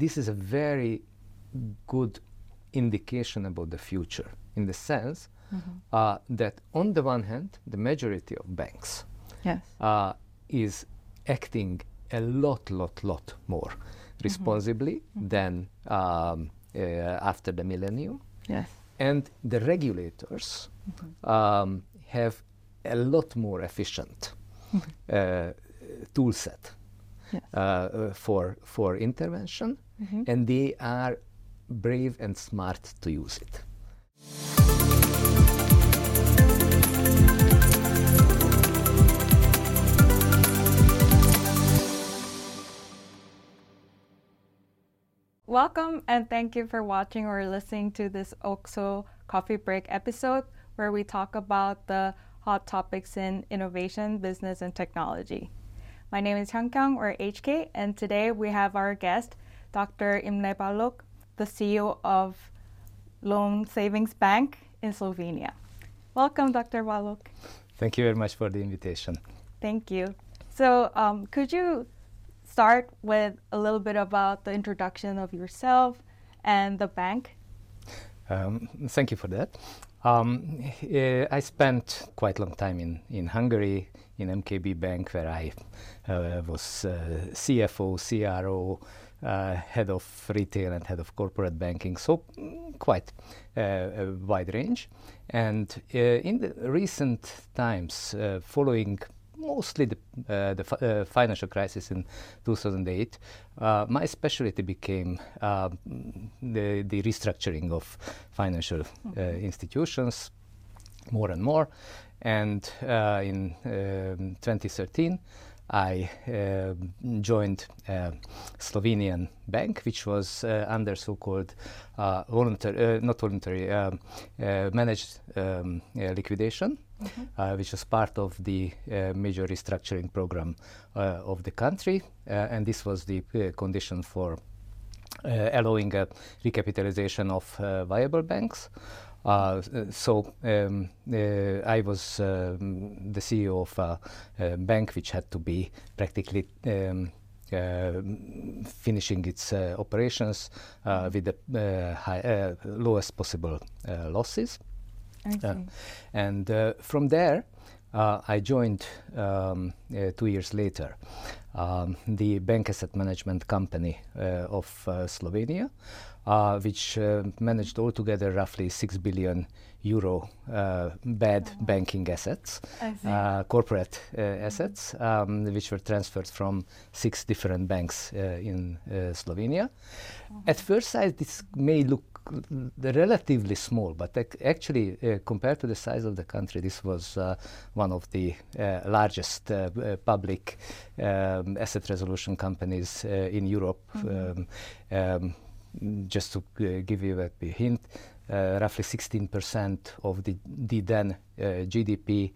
this is a very good indication about the future in the sense uh, that on the one hand, the majority of banks Yes. uh, is acting a lot, lot, lot more responsibly than um, uh, after the millennium. Yes. And the regulators um, have a lot more efficient uh, tool set Yes. uh, uh, for, for intervention, Mm-hmm. and they are brave and smart to use it. Welcome and thank you for watching or listening to this OXO Coffee Break episode where we talk about the hot topics in innovation, business, and technology. My name is Hyun Kyung or HK, and today we have our guest, Dr. Imre the CEO of LON Savings Bank in Slovenia. Welcome, Dr. Balogh. Thank you very much for the invitation. Thank you. So, um, could you start with a little bit about the introduction of yourself and the bank? Um, thank you for that. Um, eh, I spent quite a long time in, in Hungary, in MKB Bank, where I uh, was uh, CFO, CRO, head of retail, and head of corporate banking. So, quite uh, a wide range. And uh, in the recent times, uh, following mostly the, uh, the fi- uh, financial crisis in 2008, uh, my specialty became uh, the, the restructuring of financial uh, institutions more and more. And uh, in um, 2013, I uh, joined a Slovenian bank, which was uh, under so-called uh, voluntary, uh, not voluntary, um, uh, managed um, uh, liquidation, uh, which was part of the uh, major restructuring program uh, of the country, uh, and this was the condition for uh, allowing a recapitalization of uh, viable banks. Uh, so um, uh, I was um, the CEO of a, a bank which had to be practically um, uh, finishing its uh, operations uh, with the uh, high, uh, lowest possible uh, losses. Uh, and uh, from there, uh, I joined um, uh, two years later um, the bank asset management company uh, of uh, Slovenia, uh, which managed altogether roughly 6 billion euro bad banking assets, corporate assets, um, which were transferred from six different banks in Slovenia. At first sight, this may look relatively small, but ac- actually, uh, compared to the size of the country, this was uh, one of the uh, largest uh, uh, public um, asset resolution companies uh, in Europe. Um, um, just to give you a hint, roughly 16% of the, the then GDP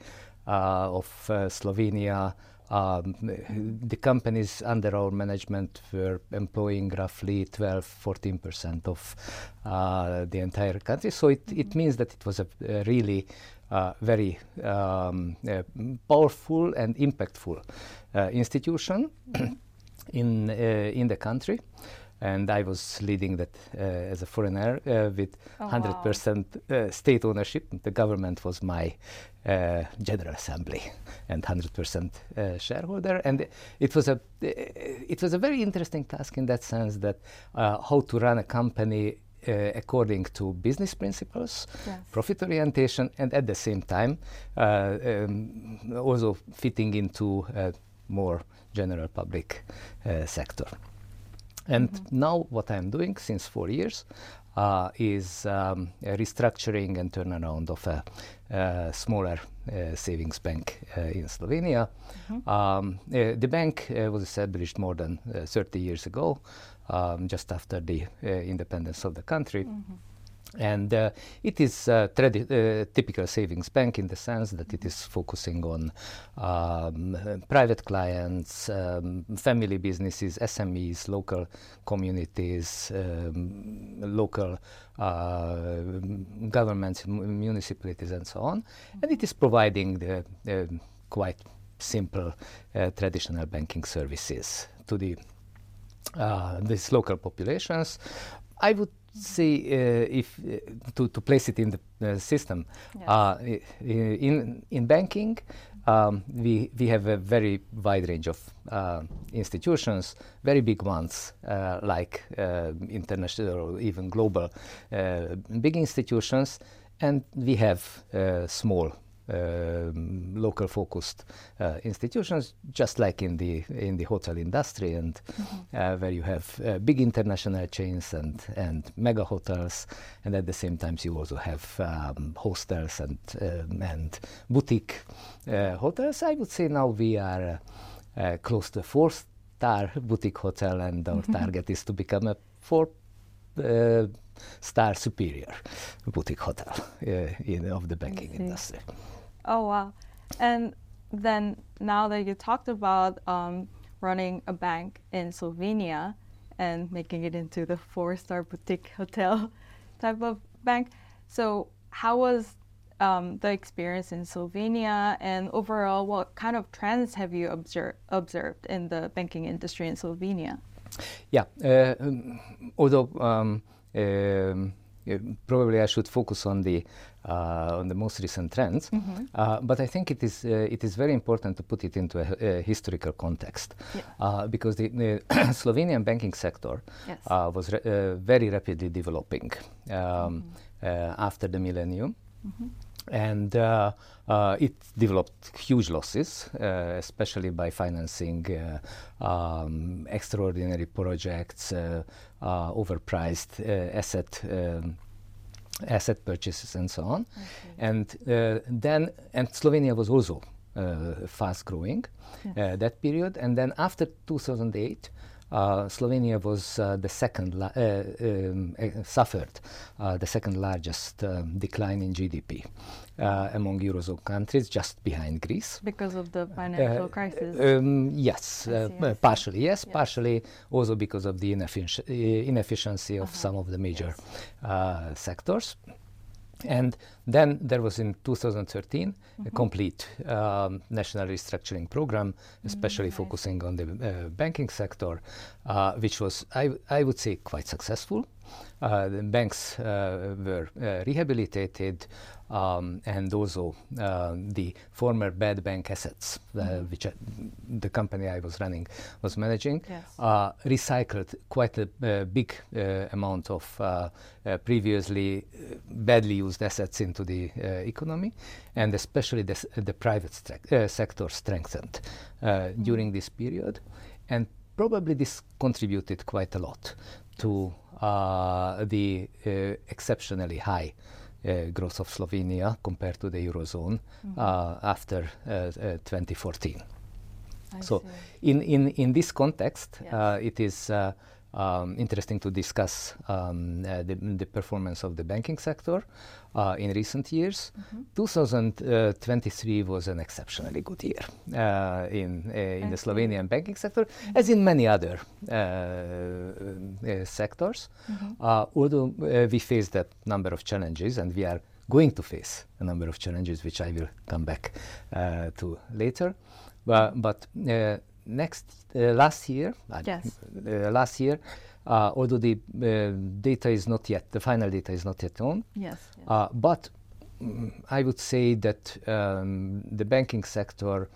of Slovenia. Um, the companies under our management were employing roughly 12, 14% of uh, the entire country. So it, it means that it was a, a really uh, very um, uh, powerful and impactful uh, institution in, uh, in the country. And I was leading that uh, as a foreigner uh, with Oh, 100% uh, state ownership. The government was my uh, general assembly and 100% uh, shareholder. And it was a it was a very interesting task in that sense that uh, how to run a company uh, according to business principles, Yes. profit orientation, and at the same time uh, um, also fitting into a more general public uh, sector. And now, what I'm doing since four years uh, is um, restructuring and turnaround of a, uh smaller uh, savings bank uh, in Slovenia. Um, uh, the bank uh, was established more than uh, 30 years ago, um, just after the uh, independence of the country. And uh, it is a tradi- uh, typical savings bank in the sense that it is focusing on um, uh, private clients, um, family businesses, SMEs, local communities, um, local uh, governments, mu- municipalities, and so on. And it is providing the quite simple uh, traditional banking services to the uh, these local populations. I would say uh, if uh, to, to place it in the uh, system Yes. uh, in in banking um, we we have a very wide range of uh, institutions very big ones uh, like uh, international or even global uh, big institutions and we have uh, small local focused uh, institutions just like in the in the hotel industry and uh, where you have uh, big international chains and and mega hotels. And at the same time you also have um, hostels and um, and boutique uh, hotels. I would say now we are uh, uh, close to four star boutique hotel and our target is to become a four uh, star superior boutique hotel uh, in, of the banking industry Oh wow! And then now that you talked about um, running a bank in Slovenia and making it into the four-star boutique hotel type of bank, so how was um, the experience in Slovenia, and overall, what kind of trends have you observed in the banking industry in Slovenia? Yeah, uh, um, although um, um, probably I should focus on the uh, on the most recent trends, uh, but I think it is uh, it is very important to put it into a, a historical context Yeah. uh, because the, the Slovenian banking sector Yes. uh, was ra- uh, very rapidly developing um, uh, after the millennium. And uh, uh, it developed huge losses, uh, especially by financing uh, um, extraordinary projects, uh, uh, overpriced uh, asset um, asset purchases, and so on. And uh, then, and Slovenia was also uh, fast growing uh, that period. And then after 2008. Uh, Slovenia was uh, the second, uh, um, uh, suffered uh, the second largest um, decline in GDP uh, among Eurozone countries, just behind Greece. Because of the financial crisis. Um, yes, see, I see. partially, yes, Yes. partially also because of the uh, inefficiency of Uh-huh. some of the major uh, sectors. And then there was in 2013 Mm-hmm. a complete um, national restructuring program, especially Mm, see. focusing on the uh, banking sector, uh, which was, I, w- I would say, quite successful. Uh, the banks uh, were uh, rehabilitated, um, and also uh, the former bad bank assets, uh, which I, the company I was running was managing, Yes. uh, recycled quite a uh, big uh, amount of uh, uh, previously badly used assets into the uh, economy, and especially the, s- the private strec- uh, sector strengthened uh, during this period, and probably this contributed quite a lot to uh, the uh, exceptionally high uh, growth of Slovenia compared to the eurozone uh, after uh, uh, 2014. I So, in, in, in this context, it is um, interesting to discuss um, uh, the, the performance of the banking sector uh, in recent years. Mm-hmm. 2023 was an exceptionally good year uh, in, uh, in the. Slovenian banking sector, as in many other uh, uh, sectors. Mm-hmm. Uh, although uh, we faced a number of challenges, and we are going to face a number of challenges, which I will come back uh, to later. But, but uh, next, uh, last year, Yes. uh, last year, uh, although the uh, data is not yet, the final data is not yet on Yes. yes. uh, but mm, I would say that um, the banking sector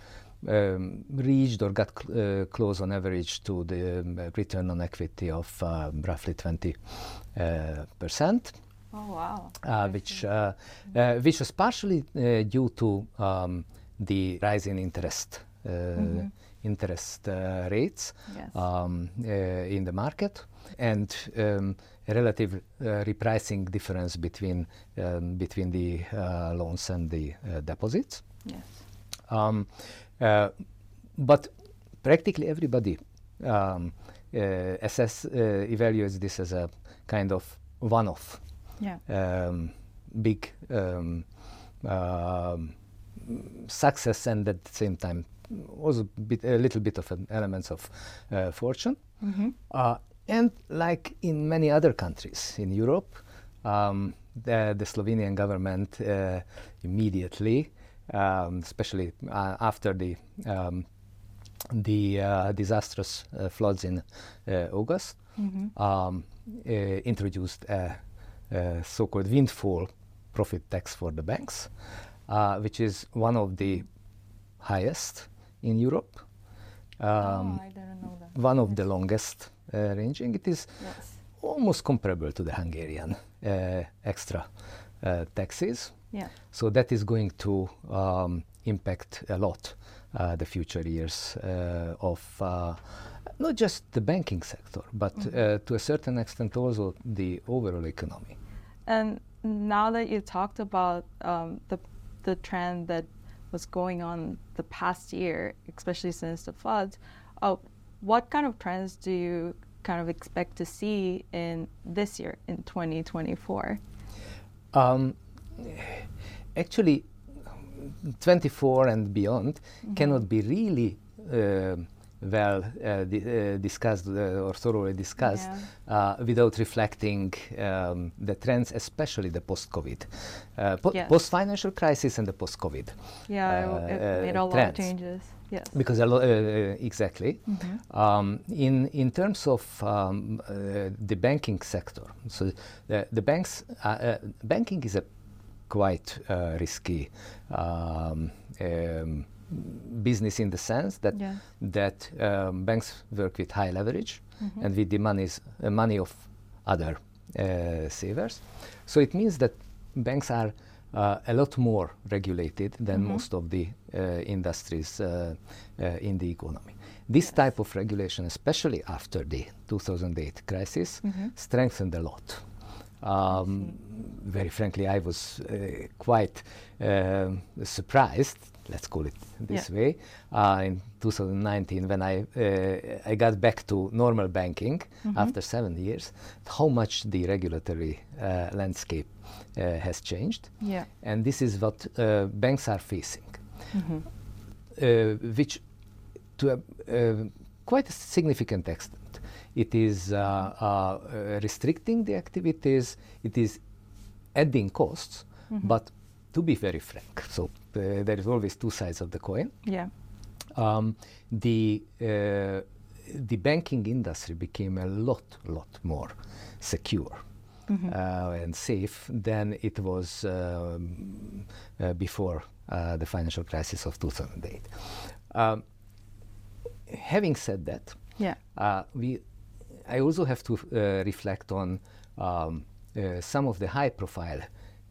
um, reached or got cl- uh, close on average to the um, return on equity of uh, roughly 20 uh, percent, oh wow. uh, which uh, which was partially uh, due to um, the rise in interest uh, Mhm. Interest uh, rates yes. um, uh, in the market and um, a relative uh, repricing difference between um, between the uh, loans and the uh, deposits. yes. Um, uh, but practically everybody um, uh, assess uh, evaluates this as a kind of one-off Yeah. um, big um, um, success and at the same time also a, bit, a little bit of an elements of uh, fortune. Mm-hmm. Uh, and like in many other countries in Europe, um, the, the Slovenian government uh, immediately, um, especially uh, after the um, the uh, disastrous uh, floods in uh, August Mm-hmm. um, uh, introduced a, a so-called windfall profit tax for the banks, uh, which is one of the highest in Europe. Um, oh, I didn't know that. one of the longest uh, ranging. It is Yes. almost comparable to the Hungarian uh, extra uh, taxes. Yeah. So that is going to um, impact a lot uh, the future years uh, of uh, not just the banking sector, but uh, to a certain extent also the overall economy. And now that you talked about um, the the trend that was going on the past year, especially since the floods, uh, what kind of trends do you kind of expect to see in this year in 2024? Um, actually, 24 and beyond cannot be really uh, well uh, di- uh, discussed uh, or thoroughly discussed uh, without reflecting um, the trends, especially the post-COVID, uh, po- Yes. post-financial crisis and the post-COVID. Yeah, it, it made a lot of changes. Yes. Because a lo- uh, exactly, um, in in terms of um, uh, the banking sector, so the, the banks, banking is a quite uh, risky um, um, business in the sense that Yeah. that um, banks work with high leverage and with the monies, uh, money of other uh, savers. So it means that banks are uh, a lot more regulated than most of the uh, industries uh, uh, in the economy. This type of regulation, especially after the 2008 crisis, strengthened a lot. Um, very frankly, I was uh, quite um surprised, let's call it this Yeah. way, uh, in 2019 when I, uh, I got back to normal banking after seven years, how much the regulatory uh, landscape uh, has changed. Yeah. And this is what uh, banks are facing, uh, which to a uh, quite a significant extent, it is uh, uh, uh, restricting the activities, it is adding costs, but to be very frank, so uh, there is always two sides of the coin. Yeah. Um, the uh, the banking industry became a lot, lot more secure uh, and safe than it was um, uh, before uh, the financial crisis of 2008. Um, having said that, Yeah. uh, we, I also have to uh, reflect on um, uh, some of the high-profile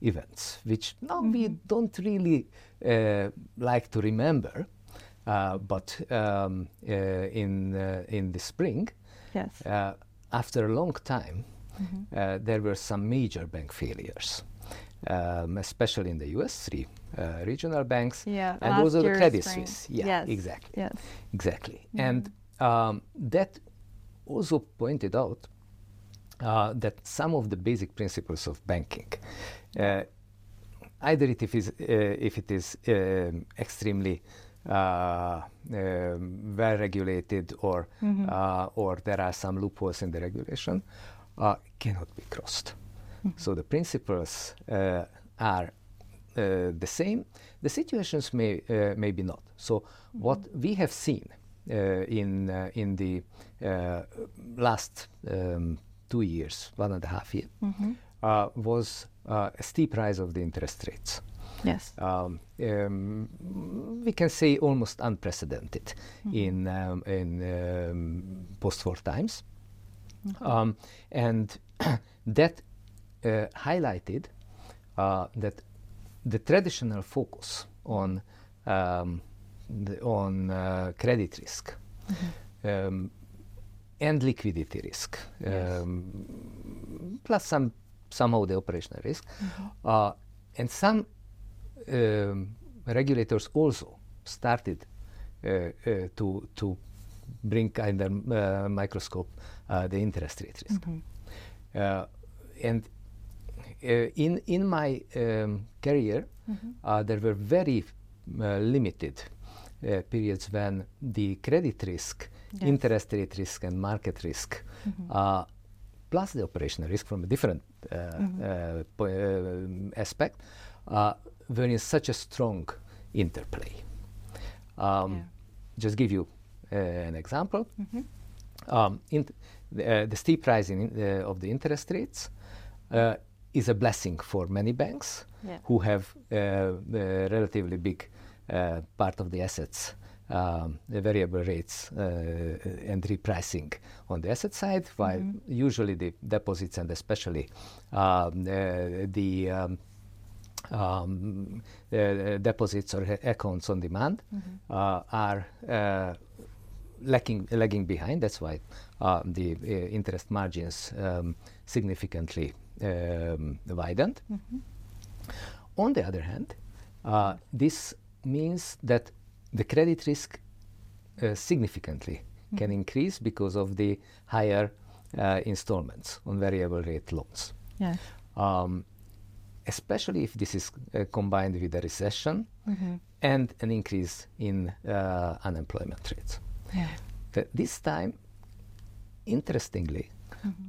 events, which now we don't really uh, like to remember. Uh, but um, uh, in uh, in the spring, Yes. uh, after a long time, uh, there were some major bank failures, um, especially in the U.S. Three uh, regional banks, Yeah, and also the Credit spring. Suisse. Yeah, Yes, exactly. yes. Exactly. And um, that also pointed out uh, that some of the basic principles of banking, uh, either it is, uh, if it is um, extremely uh, um, well regulated or, uh, or there are some loopholes in the regulation, uh, cannot be crossed. So the principles uh, are uh, the same. The situations may uh, maybe not. So what we have seen uh, in uh, in the uh, last um, two years, one and a half year, uh, was uh, a steep rise of the interest rates. Yes. Um, um, we can say almost unprecedented in um, in um, post-war times, um, and that uh, highlighted uh, that the traditional focus on um, the, on uh, credit risk um, and liquidity risk, um, plus some somehow the operational risk, uh, and some um, regulators also started uh, uh, to to bring under uh, microscope uh, the interest rate risk. Uh, and uh, in in my um, career, uh, there were very uh, limited uh, periods when the credit risk, Yes. interest rate risk, and market risk, uh, plus the operational risk from a different uh, uh, po- um aspect, uh, were in such a strong interplay. Um, Yeah. Just give you an example. Um, in uh, the steep rise in, uh, of the interest rates uh, is a blessing for many banks Yeah. who have uh, a relatively big uh, part of the assets, um, variable rates uh, and repricing on the asset side, while usually the deposits and especially um, uh, the um, um, uh, deposits or accounts on demand uh, are uh, lacking, lagging behind. That's why uh, the uh, interest margins um, significantly um, widened. On the other hand, uh, this means that the credit risk uh, significantly can increase because of the higher uh, installments on variable rate loans. Yes. Um, especially if this is uh, combined with a recession and an increase in uh, unemployment rates. Yeah. Th- this time, interestingly,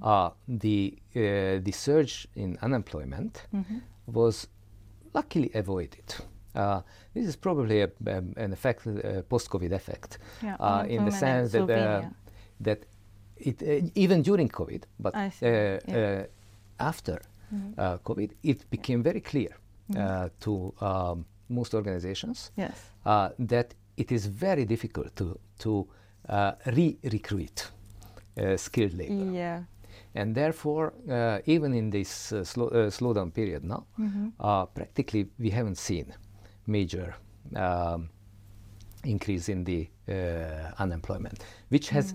uh, the uh, the surge in unemployment was luckily avoided. Uh, this is probably a, um, an effect, a post-COVID effect, Yeah, uh, in the sense that uh, that it uh, even during COVID, but uh, uh, after uh, COVID, it became very clear uh, to um, most organizations Yes. uh, that it is very difficult to to uh, re-recruit uh, skilled labor, Yeah. and therefore, uh, even in this uh, slow, uh, slowdown period now, uh, practically we haven't seen major um, increase in the uh, unemployment, which has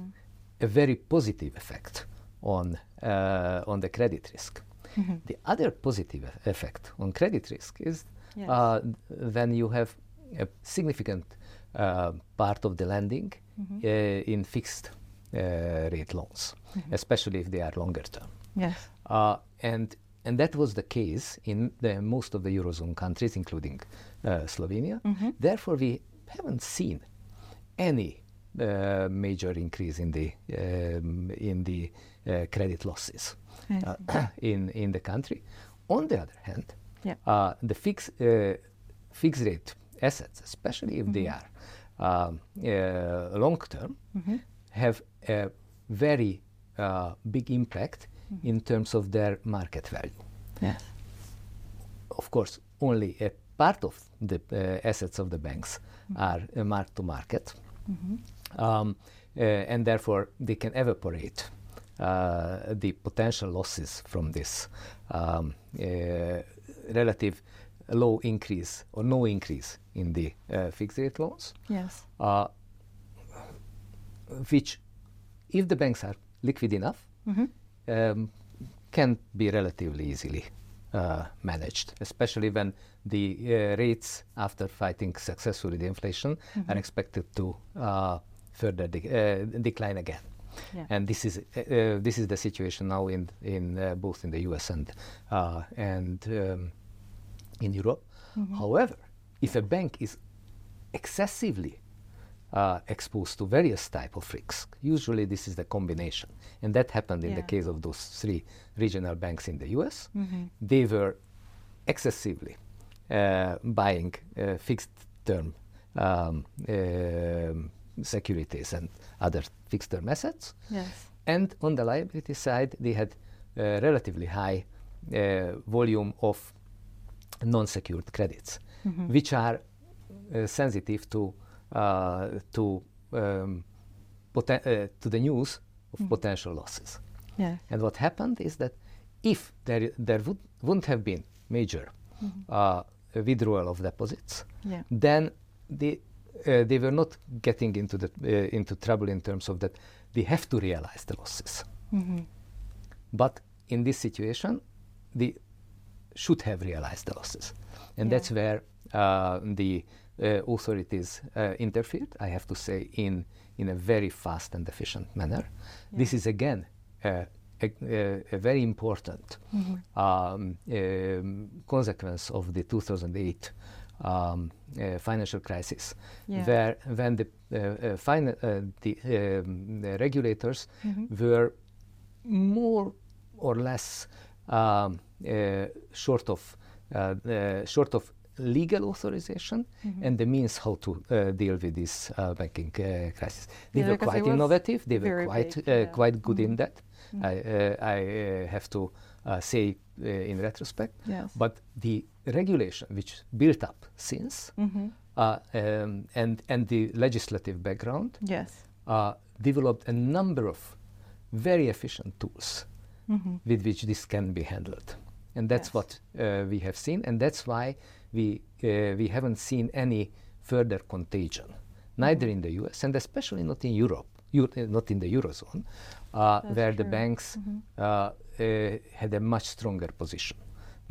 a very positive effect on uh, on the credit risk. The other positive effect on credit risk is Yes. uh, when you have a significant uh, part of the lending uh, in fixed uh, rate loans, especially if they are longer term. Yes. Uh, and and that was the case in the, most of the eurozone countries, including uh, Slovenia. Therefore, we haven't seen any uh, major increase in the um, in the uh, credit losses uh, in in the country. On the other hand, Yeah. uh, the fix, uh, fixed rate assets, especially if they are um, uh, long term, have a very uh, big impact in terms of their market value. Yes. Of course, only a part of the uh, assets of the banks are uh, marked to market, um, uh, and therefore they can evaporate uh, the potential losses from this um, uh, relative low increase or no increase in the uh, fixed rate loans, Yes. uh, which, if the banks are liquid enough, um, can be relatively easily uh, managed, especially when the uh, rates after fighting successfully the inflation are expected to uh, further de- uh, decline again. Yeah. And this is uh, uh, this is the situation now in in uh, both in the U.S. and uh, and um, in Europe. However, if a bank is excessively uh, exposed to various type of risk, usually this is the combination, and that happened in the case of those three regional banks in the U.S. They were excessively buying uh, fixed term um, um, securities and other fixed term assets. Yes. And on the liability side, they had a relatively high uh, volume of non-secured credits, which are uh, sensitive to uh, to um, uh, to the news of potential losses. Yes. And what happened is that if there there would, wouldn't have been major uh, withdrawal of deposits, Yeah. then they uh, they were not getting into the uh, into trouble in terms of that they have to realize the losses. But in this situation, they should have realized the losses, and Yeah. that's where uh, the uh, authorities uh, interfered. I have to say in in a very fast and efficient manner. This is again. A, very important um, um, consequence of the 2008 um, uh, financial crisis, Yeah. where when the, uh, uh, uh, the, um, the regulators were more or less um, uh, short of uh, uh, short of legal authorization Mm-hmm. and the means how to uh, deal with this uh, banking uh, crisis. They Yeah, were quite innovative. They were quite big, uh, yeah. Mm-hmm. quite good in that. I, uh, I uh, have to uh, say uh, in retrospect. Yes. But the regulation which built up since Mm-hmm. uh, um, and and the legislative background Yes. uh, developed a number of very efficient tools Mm-hmm. with which this can be handled. And that's Yes. what uh, we have seen, and that's why we, uh, we haven't seen any further contagion, neither Mm-hmm. in the US and especially not in Europe, Eu- not in the Eurozone, uh, where the true. Mm-hmm. banks uh, uh, had a much stronger position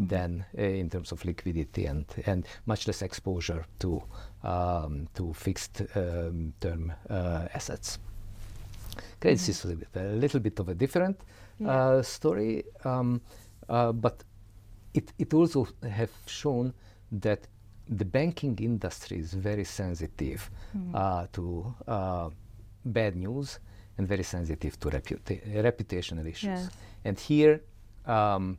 Mm-hmm. than uh, in terms of liquidity and, and much less exposure to, um, to fixed um, term uh, assets. Credit was a, bit- a little bit of a different Yeah. uh, story, um, uh, but it, it also have shown that the banking industry is very sensitive uh, to uh, bad news and very sensitive to reputa- reputational issues. Yes. And here, um,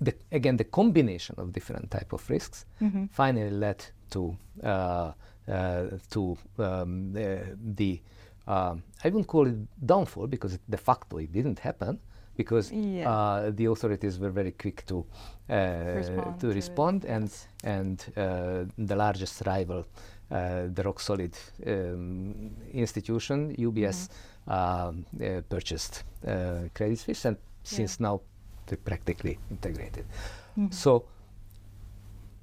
the, again, the combination of different type of risks Mm-hmm. finally led to uh, uh, to um, the, the um, I wouldn't call it downfall because it, de facto it didn't happen because Yeah. uh, the authorities were very quick to uh, Respond to to it, respond and and uh, the largest rival, the rock solid um, institution UBS, Mm-hmm. um, uh, purchased uh, Credit Suisse and since now they're practically integrated. Mm-hmm. So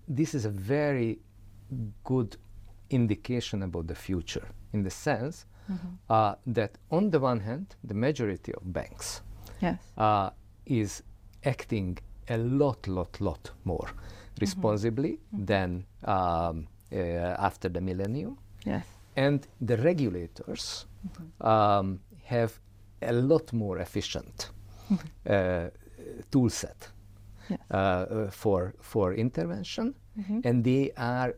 this is a very good indication about the future in the sense uh, that on the one hand, the majority of banks Yes. uh, is acting a lot, lot, lot more responsibly than um, uh, after the millennium. Yes. And the regulators um, have a lot more efficient uh, tool set Yes. uh, uh, for, for intervention, and they are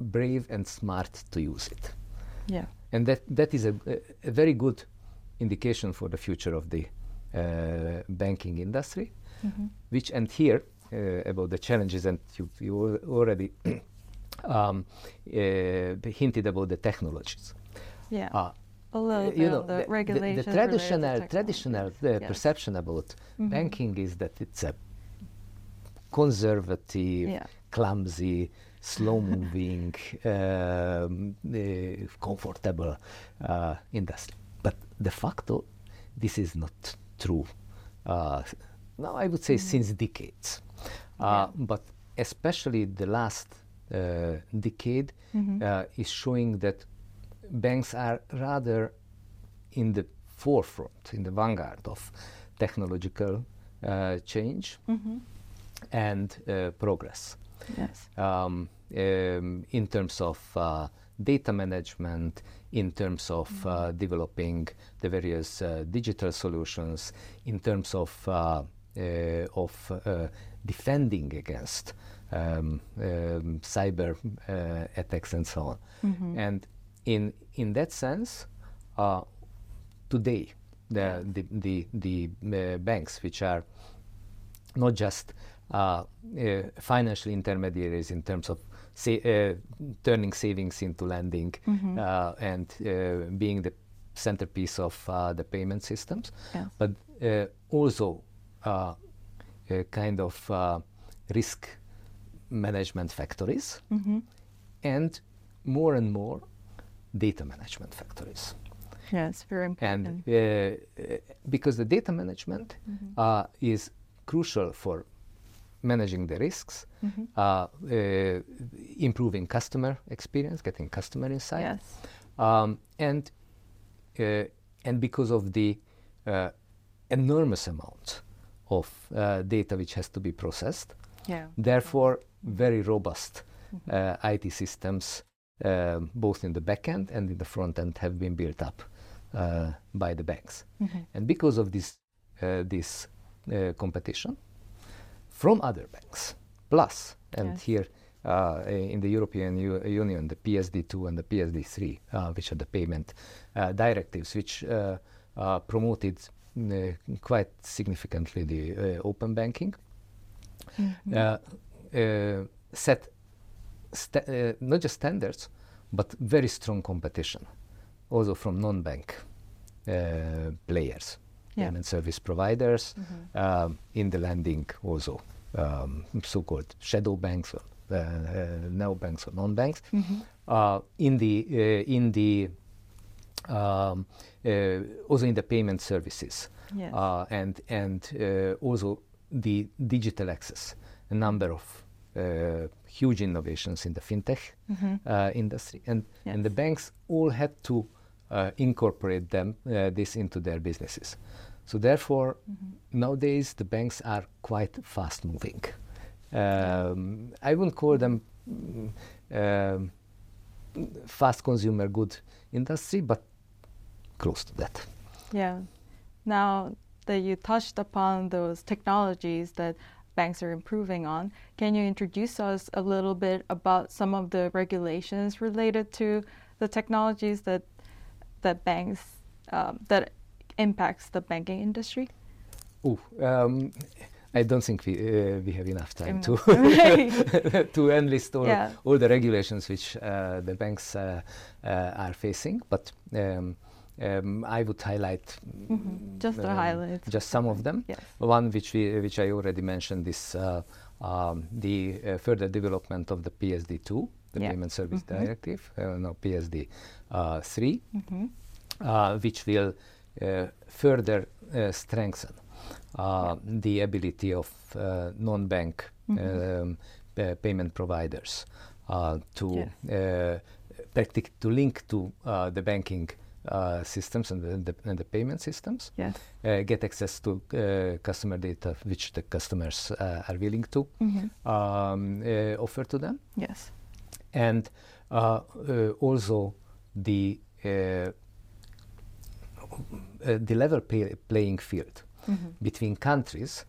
brave and smart to use it. Yeah. And that, that is a, a, very good indication for the future of the uh, banking industry, which, and here, uh, about the challenges, and you, you already um, uh, hinted about the technologies. Yeah. Uh, a little bit you know, the, the, the, the traditional, traditional uh, Yes. Mm-hmm. perception about banking is that it's a conservative, Yeah. clumsy, slow-moving, um, uh, comfortable uh, industry. But de facto, this is not true. Uh, now, I would say since decades, uh, but especially the last decade uh, is showing that banks are rather in the forefront, in the vanguard of technological uh, change and uh, progress. Yes. um, um, in terms of uh, data management, in terms of uh, developing the various uh, digital solutions, in terms of uh, uh, of uh, defending against um, um, cyber uh, attacks and so on. And in in that sense, uh, today the the the, the uh, banks which are not just uh, uh, financial intermediaries in terms of sa- uh, turning savings into lending uh, and uh, being the centerpiece of uh, the payment systems, Yes. but uh, also uh, a kind of uh, risk management factories and more and more data management factories Yes. Very important. and uh, uh, because the data management uh, is crucial for managing the risks, uh, uh, improving customer experience, getting customer insight, yes. um, and uh, and because of the uh, enormous amount of uh, data which has to be processed, Yeah. therefore very robust uh, IT systems, um, both in the back end and in the front end, have been built up uh, by the banks. And because of this, uh, this uh, competition from other banks, plus, and Yes. here uh, in the European U- Union, the PSD2 and the PSD3, uh, which are the payment uh, directives, which uh, uh, promoted uh, quite significantly the uh, open banking, uh, set sta- uh, not just standards, but very strong competition, also from non-bank uh, players, Yeah. payment service providers, um, in the lending also, um, so-called shadow banks or uh, uh, no banks or non-banks. Uh, in the uh, in the um, uh, also in the payment services Yes. uh, and and uh, also the digital access. A number of uh, huge innovations in the fintech uh, industry, and Yes. and the banks all had to uh, incorporate them uh, this into their businesses. So therefore, nowadays the banks are quite fast moving. Um, I wouldn't call them um, fast consumer good industry, but close to that. Yeah. Now that you touched upon those technologies that banks are improving on, can you introduce us a little bit about some of the regulations related to the technologies that that banks um, that impacts the banking industry? Ooh, um, I don't think we uh, we have enough time to to enlist all, Yeah. all the regulations which uh, the banks uh, uh, are facing, but um, um, I would highlight Mhm. Just um, highlights. just some of them. Yes. One which we which I already mentioned is uh, um, the uh, further development of the PSD2, the Yeah. Payment Service Mhm. Directive, uh, no PSD uh, 3 hmm uh, which will uh, further uh, strengthen uh, the ability of uh, non-bank um, pa- payment providers uh, to uh, practic- to link to uh, the banking uh, systems and the, the, and the payment systems, Yes. uh, get access to uh, customer data which the customers uh, are willing to Mhm. um, uh, offer to them Yes. and uh, uh, also the uh, uh, the level pay- playing field Mhm. between countries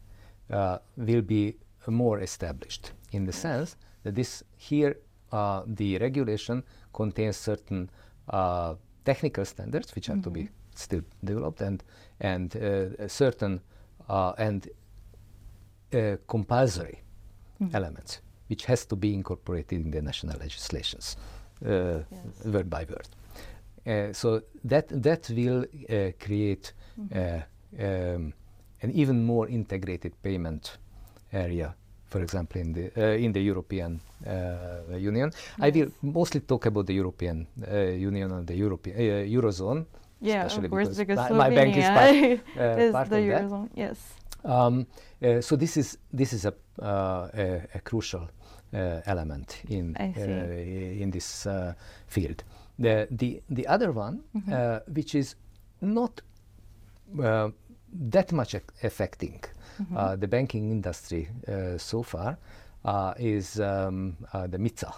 uh, will be more established in the sense that this here uh, the regulation contains certain uh, technical standards which are to be still developed and and uh, certain uh, and uh, compulsory elements which has to be incorporated in the national legislations uh, Yes. word by word. Uh, so that that will uh, create uh, um, an even more integrated payment area. For example, in the uh, in the European uh, Union, I will mostly talk about the European uh, Union and the European uh, eurozone. Yeah, especially of course, because because my, my bank is Slovenia part, uh, is part the of that. eurozone. Yes. Um, uh, so this is this is a uh, a, a crucial uh, element in uh, in this uh, field. The the the other one, Mm-hmm. uh, which is not uh, that much affecting Mm-hmm. uh, the banking industry uh, so far, uh, is um, uh, the MiCA,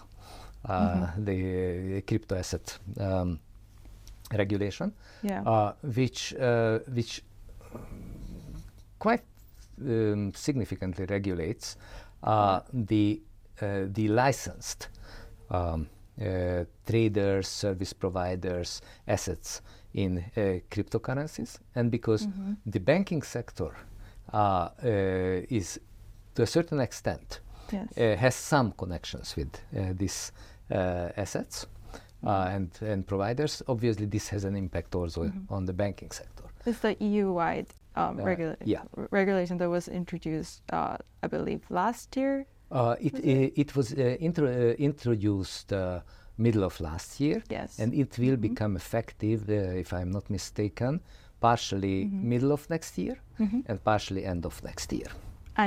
uh, Mm-hmm. the crypto asset um, regulation Yeah. uh, which uh, which quite um, significantly regulates uh, the uh, the licensed um, uh, traders, service providers, assets in uh, cryptocurrencies, and because the banking sector uh, uh, is to a certain extent yes. uh, has some connections with uh, these uh, assets uh, and, and providers. Obviously, this has an impact also on the banking sector. It's the EU-wide um, regula- yeah. r- regulation that was introduced, uh, I believe, last year. Uh, it, uh, it was uh, intro- uh, introduced uh, middle of last year, Yes. and it will become effective, uh, if I'm not mistaken, partially middle of next year and partially end of next year.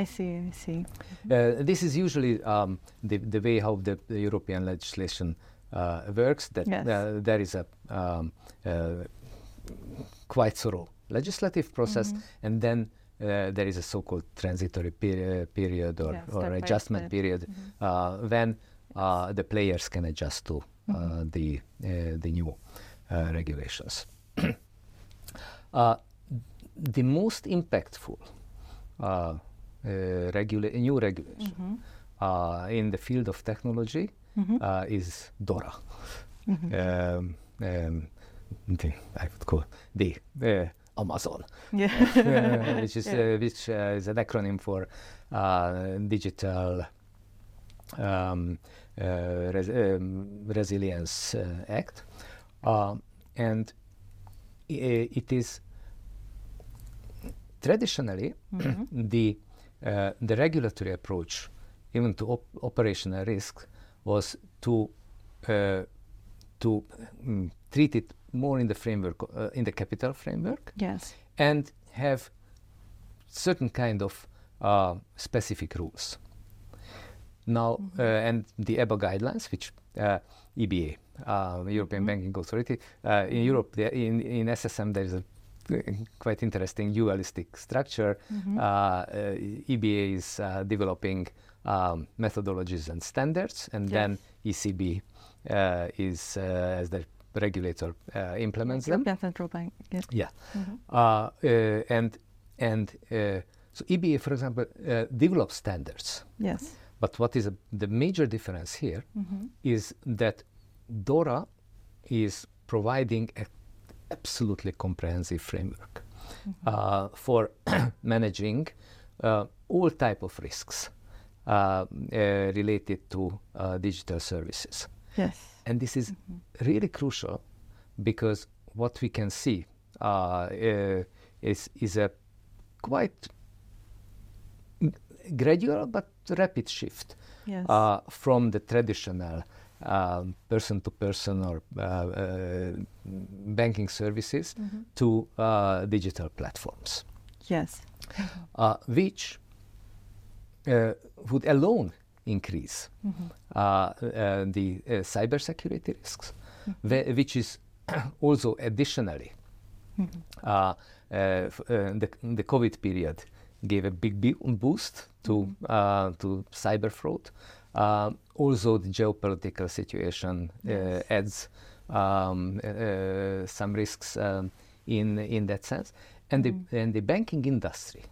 I see. I see. Uh, this is usually um, the, the way how the, the European legislation uh, works. That Yes. uh, there is a um, uh, quite thorough legislative process, and then uh, there is a so-called transitory peri- period or, Yeah, or adjustment period uh, when uh, the players can adjust to uh, the uh, the new uh, regulations. Uh, the most impactful uh, uh, regula- new regulation uh, in the field of technology uh, is DORA. Um, um, the, I would call the uh, Amazon, Yeah. which is Yeah. uh, which uh, is an acronym for uh, digital um, uh, res- um, Resilience uh, Act, uh, and it is traditionally the uh, the regulatory approach, even to op- operational risk, was to uh, to mm, treat it more in the framework uh, in the capital framework Yes. and have certain kind of uh, specific rules. Now, uh, and the EBA guidelines, which uh, EBA, uh, European Banking Authority, uh, in Europe, there- in, in SSM, there is a quite interesting dualistic structure. Uh, uh, EBA is uh, developing um, methodologies and standards, and Yes. then ECB uh, is, uh, as the regulator, uh, implements them. European Central Bank. Yeah. Yeah, uh, uh, and and uh, so EBA, for example, uh, develops standards. Yes. But what is a, the major difference here is that DORA is providing an absolutely comprehensive framework uh, for managing uh, all type of risks uh, uh, related to uh, digital services. Yes. And this is really crucial because what we can see uh, uh, is, is a quite gradual but rapid shift Yes. uh, from the traditional um, person-to-person or uh, uh, banking services to uh, digital platforms, yes. uh, which uh, would alone increase uh, uh, the uh, cybersecurity risks, whe- which is also additionally uh, uh, f- uh, the, the COVID period gave a big, boost to uh, to cyber fraud. Uh, also, the geopolitical situation uh, adds um, uh, some risks um, in in that sense, and the and the banking industry,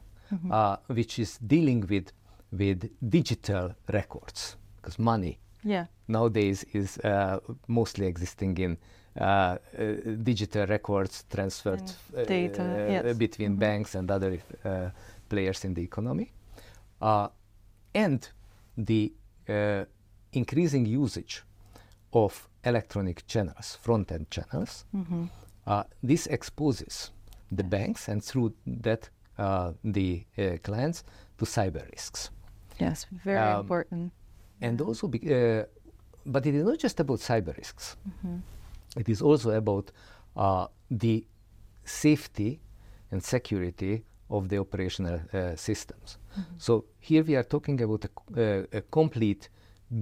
uh, which is dealing with with digital records, because money Yeah. nowadays is uh, mostly existing in uh, uh, digital records transferred uh, data, uh, yes. between banks and other uh, players in the economy, uh, and the uh, increasing usage of electronic channels, front-end channels. Uh, this exposes the banks and through that uh, the uh, clients to cyber risks. Yes. Very Um, important. and also be, uh, but it is not just about cyber risks It is also about uh, the safety and security of the operational uh, systems so here we are talking about a, a complete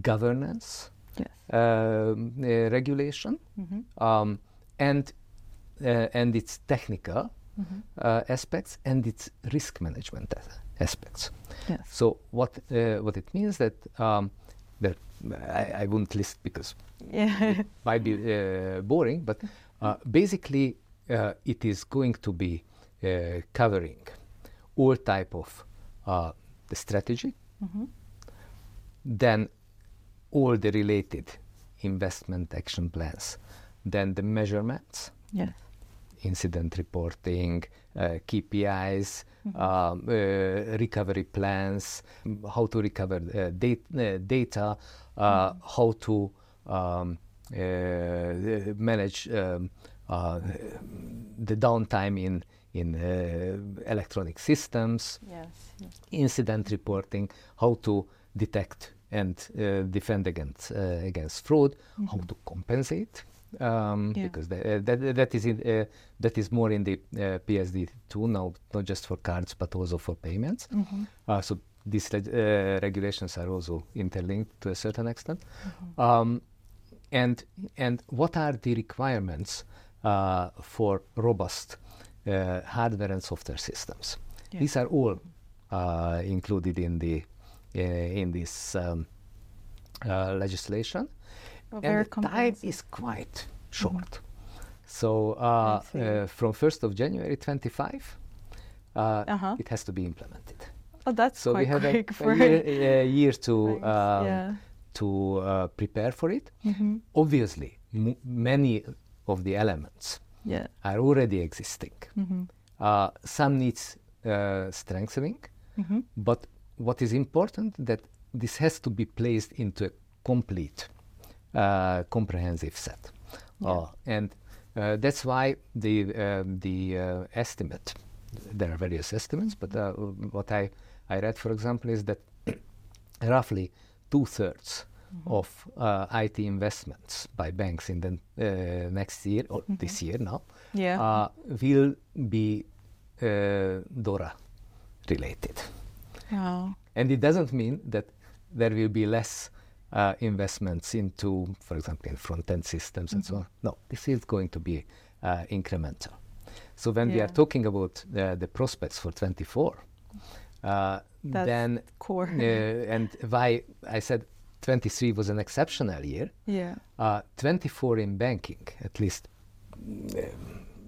governance Yes. um, uh, regulation um, and uh, and its technical uh, aspects and its risk management as- aspects Yes. so what uh, what it means that um, that I, I won't list because Yeah. might be uh, boring, but uh, basically uh, it is going to be uh, covering all type of uh, the strategy, then all the related investment action plans, then the measurements, yes. incident reporting, uh, KPIs, um, uh, recovery plans, how to recover uh, dat- uh, data, uh, how to um, uh, manage um, uh, the downtime in in uh, electronic systems, Yes. yes. incident reporting, how to detect and uh, defend against uh, against fraud, how to compensate, um, Yeah. because uh, that that is in, uh, that is more in the uh, PSD two now, not just for cards but also for payments. Uh, so these uh, regulations are also interlinked to a certain extent. Um, and and what are the requirements uh, for robust uh, hardware and software systems? Yeah. These are all uh, included in the uh, in this um, uh, legislation, Well, and the time is quite short. So uh, uh, from first of January twenty five, uh, Uh-huh. it has to be implemented. Oh, that's So quite we have quick a, a year, a year to um, yeah. to uh, prepare for it. Mhm. Obviously, m- many of the elements Yeah. are already existing. Mhm. Uh, some needs uh, strengthening, Mhm. but what is important that this has to be placed into a complete, uh, comprehensive set. Yeah. Uh, and uh, that's why the um, the uh, estimate. There are various estimates, but uh, what I I read, for example, is that roughly two thirds of uh, IT investments by banks in the uh, next year or this year now Yeah. uh, will be uh, DORA related. wow. And it doesn't mean that there will be less uh, investments into, for example, in front end systems and so on. No, this is going to be uh, incremental. So when we are talking about uh, the prospects for 24, uh, then core. uh, and why I said 23 was an exceptional year. Yeah. Uh, 24 in banking, at least. uh,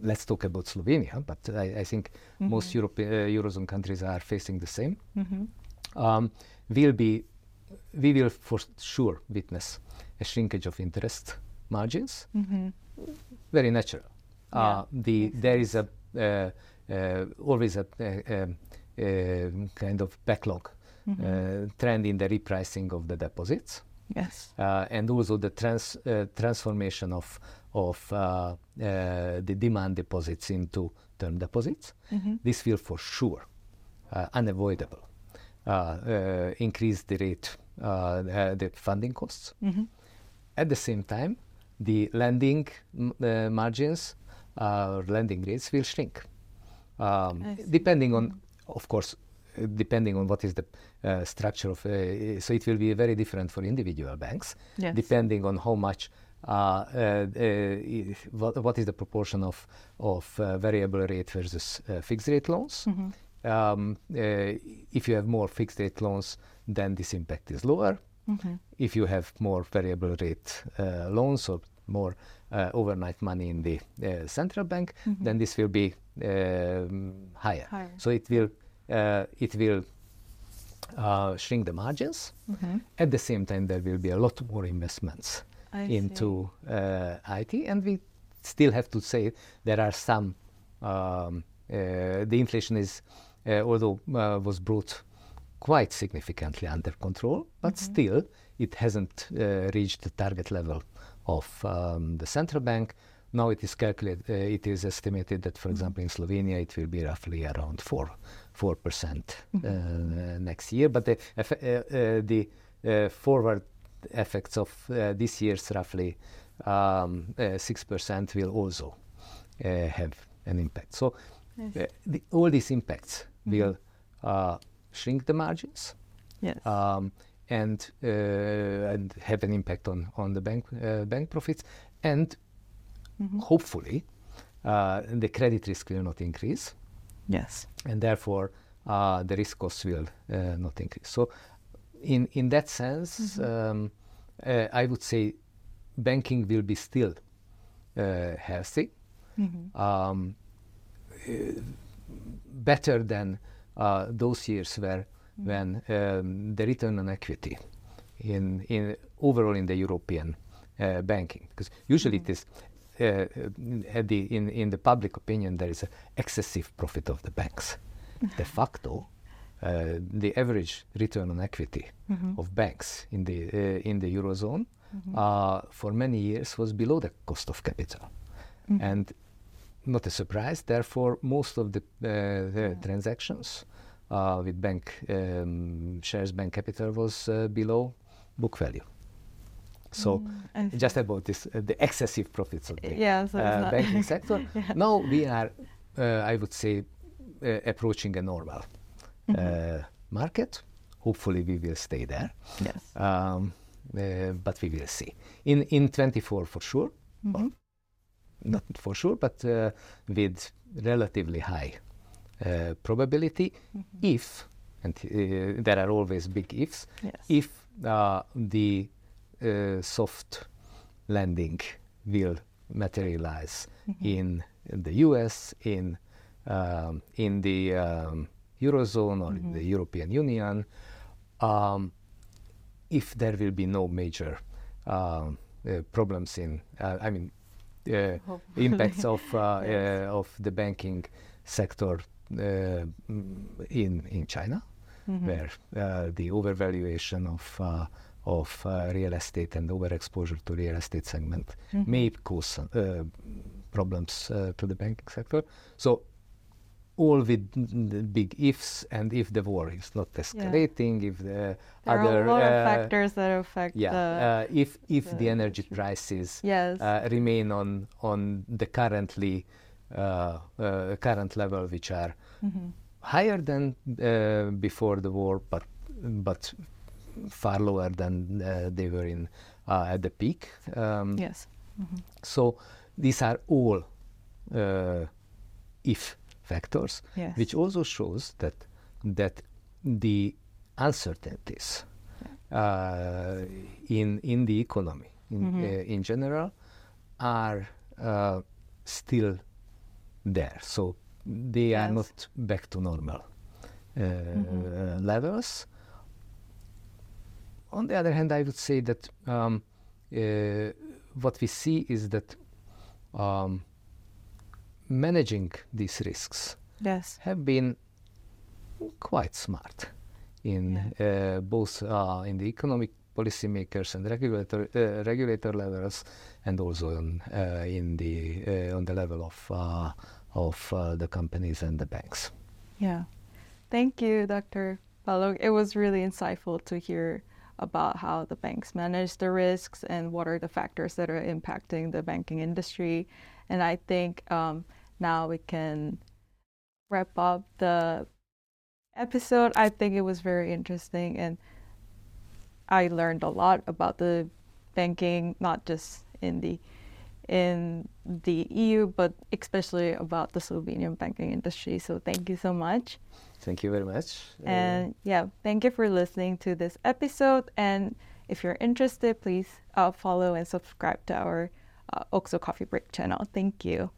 let's talk about Slovenia, but I, I think most Europe, uh, eurozone countries are facing the same. Mm-hmm. Um, will be, we will for sure witness a shrinkage of interest margins. Mm-hmm. Very natural. Yeah, Uh, the there is a uh, uh, always a, uh, um, uh, kind of backlog uh, trend in the repricing of the deposits. Yes. uh, and also the trans, uh, transformation of of uh, uh, the demand deposits into term deposits. Mm-hmm. This will for sure, uh, unavoidable, uh, uh, increase the rate, uh, uh, the funding costs. Mm-hmm. At the same time, the lending m- uh, margins, uh, lending rates will shrink, um, depending on, of course, depending on what is the uh, structure of. Uh, so it will be very different for individual banks, Yes. depending on how much. Uh, uh, uh, what, what is the proportion of of uh, variable rate versus uh, fixed rate loans? Mm-hmm. Um, uh, if you have more fixed rate loans, then this impact is lower Mm-hmm. if you have more variable rate uh, loans or more uh, overnight money in the uh, central bank, then this will be um, higher. Higher. So it will uh, it will uh, shrink the margins. Mm-hmm. At the same time, there will be a lot more investments I into uh, IT, and we still have to say there are some. Um, uh, the inflation is, uh, although uh, was brought quite significantly under control, but still it hasn't uh, reached the target level of um, the central bank. Now it is calculated. Uh, it is estimated that, for example, in Slovenia, it will be roughly around four four percent uh, next year. But the uh, uh, the uh, forward effects of uh, this year's roughly um, uh, six percent will also uh, have an impact. So Yes. uh, the, all these impacts will uh, shrink the margins Yes. um, and uh, and have an impact on on the bank uh, bank profits and Mm-hmm. hopefully uh, the credit risk will not increase yes. and therefore uh, the risk costs will uh, not increase. So, in in that sense, um, uh, I would say banking will be still uh, healthy, Mm-hmm. um, uh, better than uh, those years where when um, the return on equity in in overall in the European uh, banking because usually it is uh, the in in the public opinion there is a excessive profit of the banks. De facto uh, the average return on equity of banks in the uh, in the eurozone uh, for many years was below the cost of capital. And not a surprise therefore most of the, uh, the transactions uh, with bank um, shares bank capital was uh, below book value so And just about this uh, the excessive profits of the yeah, so uh, banking sector Yeah. now we are uh, i would say uh, approaching a normal Mm-hmm. uh, market hopefully we will stay there yes. um, uh, but we will see in in 24 for sure Mm-hmm. not for sure but uh, with relatively high uh, probability Mm-hmm. if and uh, there are always big ifs Yes. if uh, the uh, soft landing will materialize Mm-hmm. in the US, in um, in the um, eurozone or in the Mm-hmm. European Union, um, if there will be no major um, uh, problems in, uh, I mean, uh, impacts of uh, Yes. of the banking sector in in China. mm-hmm. where uh, the overvaluation of uh, of uh, real estate and overexposure to real estate segment mm-hmm. may cause uh, problems uh, to the banking sector. So all with the big ifs and if the war is not escalating, yeah. if the there other are a lot of factors that affect yeah, the, if if the, the energy prices yes. remain on on the currently current level, which are mm-hmm higher than uh, before the war, but but far lower than uh, they were in uh, at the peak. Um, yes. Mm-hmm. So these are all uh, if factors, yes. which also shows that that the uncertainties uh, in in the economy in, mm-hmm. Uh, in general are still there. So they yes. are not back to normal uh, mm-hmm. levels. On the other hand, I would say that um, uh, what we see is that um, managing these risks yes. have been quite smart in yeah. uh, both uh, in the economic policymakers and regulator uh, regulator levels, and also on, uh, in the on the level of of uh, the companies and the banks. Yeah. Thank you, Dr. Balogh. It was really insightful to hear about how the banks manage the risks and what are the factors that are impacting the banking industry. And I think um, now we can wrap up the episode. I think it was very interesting and I learned a lot about the banking, not just in the in the EU, but especially about the Slovenian banking industry. So thank you so much. Thank you very much. And yeah, thank you for listening to this episode. And if you're interested, please uh, follow and subscribe to our uh, Oxo Coffee Break channel. Thank you.